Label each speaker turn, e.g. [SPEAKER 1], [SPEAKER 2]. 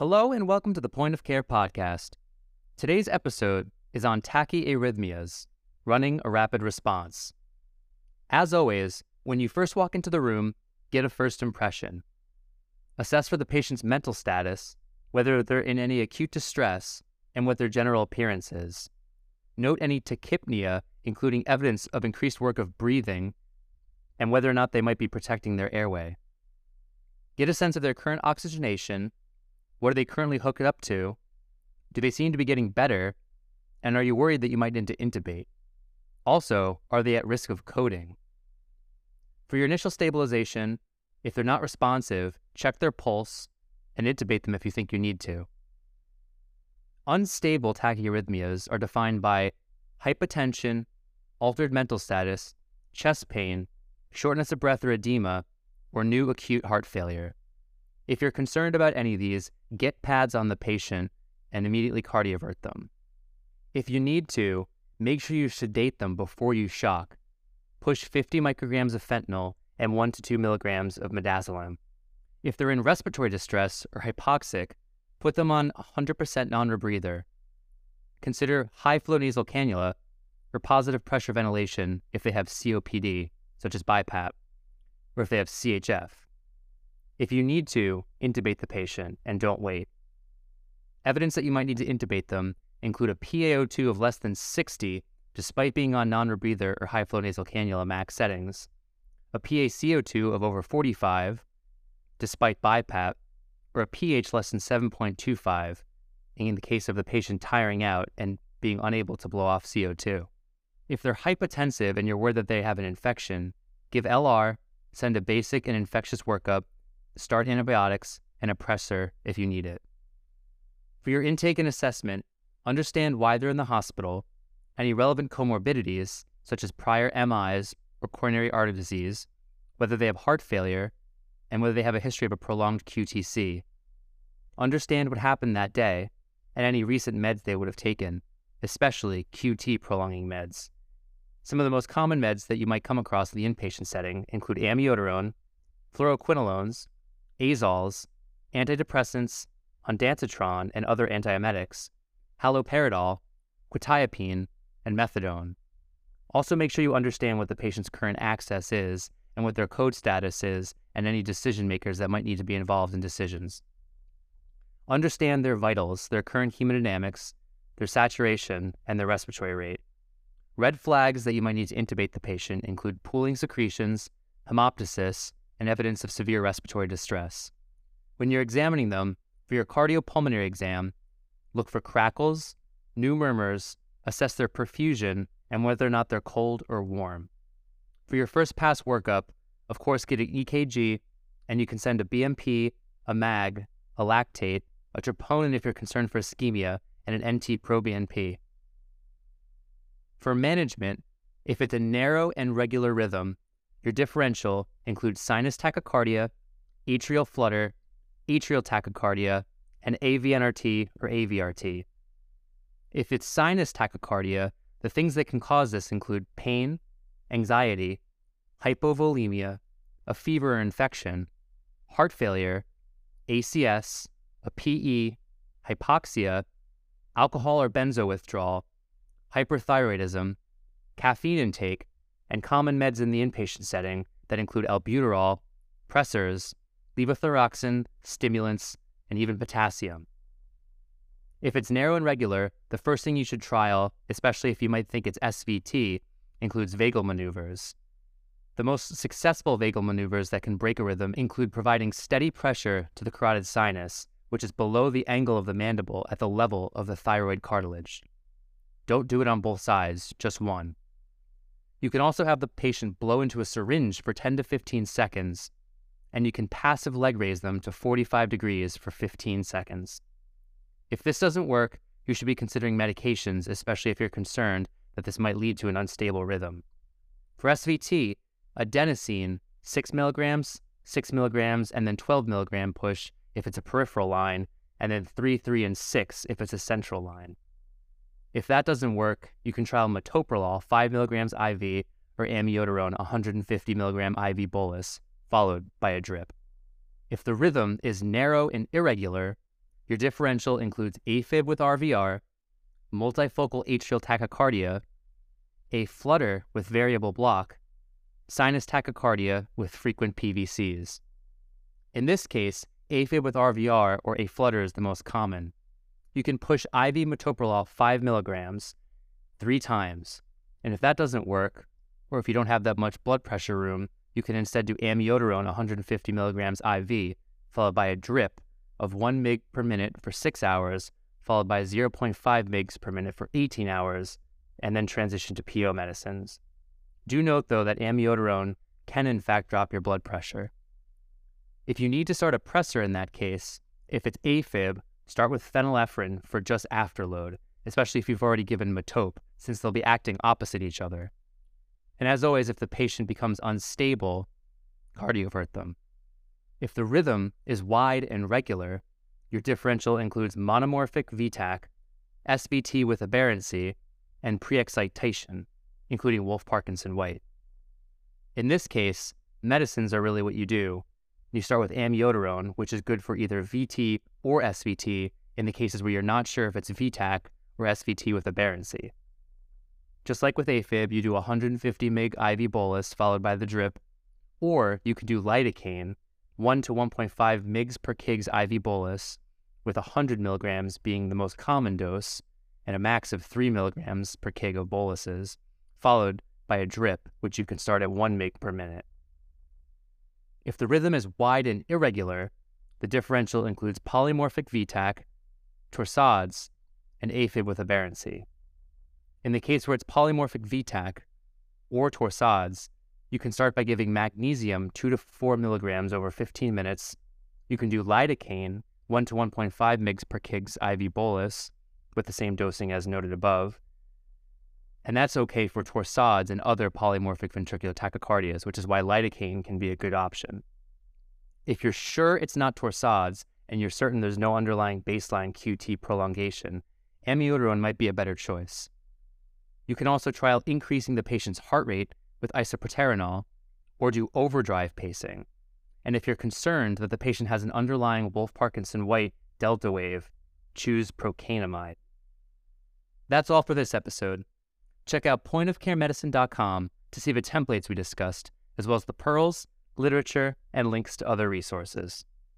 [SPEAKER 1] Hello and welcome to the Point of Care podcast. Today's episode is on tachyarrhythmias, running a rapid response. As always, when you first walk into the room, get a first impression. Assess for the patient's mental status, whether they're in any acute distress, and what their general appearance is. Note any tachypnea, including evidence of increased work of breathing, and whether or not they might be protecting their airway. Get a sense of their current oxygenation. What are they currently hooked up to? Do they seem to be getting better? And are you worried that you might need to intubate? Also, are they at risk of coding? For your initial stabilization, if they're not responsive, check their pulse and intubate them if you think you need to. Unstable tachyarrhythmias are defined by hypotension, altered mental status, chest pain, shortness of breath or edema, or new acute heart failure. If you're concerned about any of these, get pads on the patient and immediately cardiovert them. If you need to, make sure you sedate them before you shock. Push 50 micrograms of fentanyl and 1 to 2 milligrams of midazolam. If they're in respiratory distress or hypoxic, put them on 100% non-rebreather. Consider high flow nasal cannula or positive pressure ventilation if they have COPD, such as BiPAP, or if they have CHF. If you need to, intubate the patient and don't wait. Evidence that you might need to intubate them include a PaO2 of less than 60 despite being on non-rebreather or high flow nasal cannula max settings, a PaCO2 of over 45 despite BiPAP, or a pH less than 7.25 in the case of the patient tiring out and being unable to blow off CO2. If they're hypotensive and you're worried that they have an infection, give LR, send a basic and infectious workup, start antibiotics, and a pressor if you need it. For your intake and assessment, understand why they're in the hospital, any relevant comorbidities, such as prior MIs or coronary artery disease, whether they have heart failure, and whether they have a history of a prolonged QTC. Understand what happened that day and any recent meds they would have taken, especially QT prolonging meds. Some of the most common meds that you might come across in the inpatient setting include amiodarone, fluoroquinolones, azoles, antidepressants, ondansetron and other antiemetics, haloperidol, quetiapine, and methadone. Also, make sure you understand what the patient's current access is and what their code status is, and any decision makers that might need to be involved in decisions. Understand their vitals, their current hemodynamics, their saturation, and their respiratory rate. Red flags that you might need to intubate the patient include pooling secretions, hemoptysis, and evidence of severe respiratory distress. When you're examining them, for your cardiopulmonary exam, look for crackles, new murmurs, assess their perfusion, and whether or not they're cold or warm. For your first pass workup, of course, get an EKG, and you can send a BMP, a MAG, a lactate, a troponin if you're concerned for ischemia, and an NT proBNP. For management, if it's a narrow and regular rhythm, your differential includes sinus tachycardia, atrial flutter, atrial tachycardia, and AVNRT or AVRT. If it's sinus tachycardia, the things that can cause this include pain, anxiety, hypovolemia, a fever or infection, heart failure, ACS, a PE, hypoxia, alcohol or benzo withdrawal, hyperthyroidism, caffeine intake, and common meds in the inpatient setting that include albuterol, pressors, levothyroxine, stimulants, and even potassium. If it's narrow and regular, the first thing you should trial, especially if you might think it's SVT, includes vagal maneuvers. The most successful vagal maneuvers that can break a rhythm include providing steady pressure to the carotid sinus, which is below the angle of the mandible at the level of the thyroid cartilage. Don't do it on both sides, just one. You can also have the patient blow into a syringe for 10 to 15 seconds, and you can passive leg raise them to 45 degrees for 15 seconds. If this doesn't work, you should be considering medications, especially if you're concerned that this might lead to an unstable rhythm. For SVT, adenosine, 6 milligrams, 6 milligrams, and then 12 milligram push if it's a peripheral line, and then 3, 3, and 6 if it's a central line. If that doesn't work, you can trial metoprolol 5 milligrams IV or amiodarone 150 milligram IV bolus, followed by a drip. If the rhythm is narrow and irregular, Your differential includes AFib with RVR, multifocal atrial tachycardia, a flutter with variable block, sinus tachycardia with frequent PVCs. In this case, AFib with RVR or a flutter is the most common. You can push IV metoprolol 5 milligrams three times, and if that doesn't work, or if you don't have that much blood pressure room, you can instead do amiodarone 150 milligrams IV, followed by a drip of 1 mg per minute for 6 hours, followed by 0.5 mg per minute for 18 hours, and then transition to PO medicines. Do note, though, that amiodarone can in fact drop your blood pressure. If you need to start a pressor in that case, if it's AFib, start with phenylephrine for just afterload, especially if you've already given metope, since they'll be acting opposite each other. And as always, if the patient becomes unstable, cardiovert them. If the rhythm is wide and regular, your differential includes monomorphic V-tach, SVT with aberrancy, and pre-excitation, including Wolff Parkinson White. In this case, medicines are really what you do. You start with amiodarone, which is good for either VT or SVT in the cases where you're not sure if it's V-tach or SVT with aberrancy. Just like with AFib, you do 150 mg IV bolus followed by the drip, or you could do lidocaine, 1 to 1.5 mg per kgs IV bolus, with 100 milligrams being the most common dose, and a max of 3 milligrams per kg of boluses, followed by a drip, which you can start at 1 mg per minute. If the rhythm is wide and irregular, the differential includes polymorphic V-tach, torsades, and AFib with aberrancy. In the case where it's polymorphic V-tach or torsades, you can start by giving magnesium 2 to 4 milligrams over 15 minutes. You can do lidocaine 1 to 1.5 mg per kg IV bolus with the same dosing as noted above. And that's okay for torsades and other polymorphic ventricular tachycardias, which is why lidocaine can be a good option. If you're sure it's not torsades and you're certain there's no underlying baseline QT prolongation, amiodarone might be a better choice. You can also trial increasing the patient's heart rate with isoproterenol or do overdrive pacing. And if you're concerned that the patient has an underlying Wolff Parkinson White delta wave, choose procainamide. That's all for this episode. Check out pointofcaremedicine.com to see the templates we discussed, as well as the pearls, literature, and links to other resources.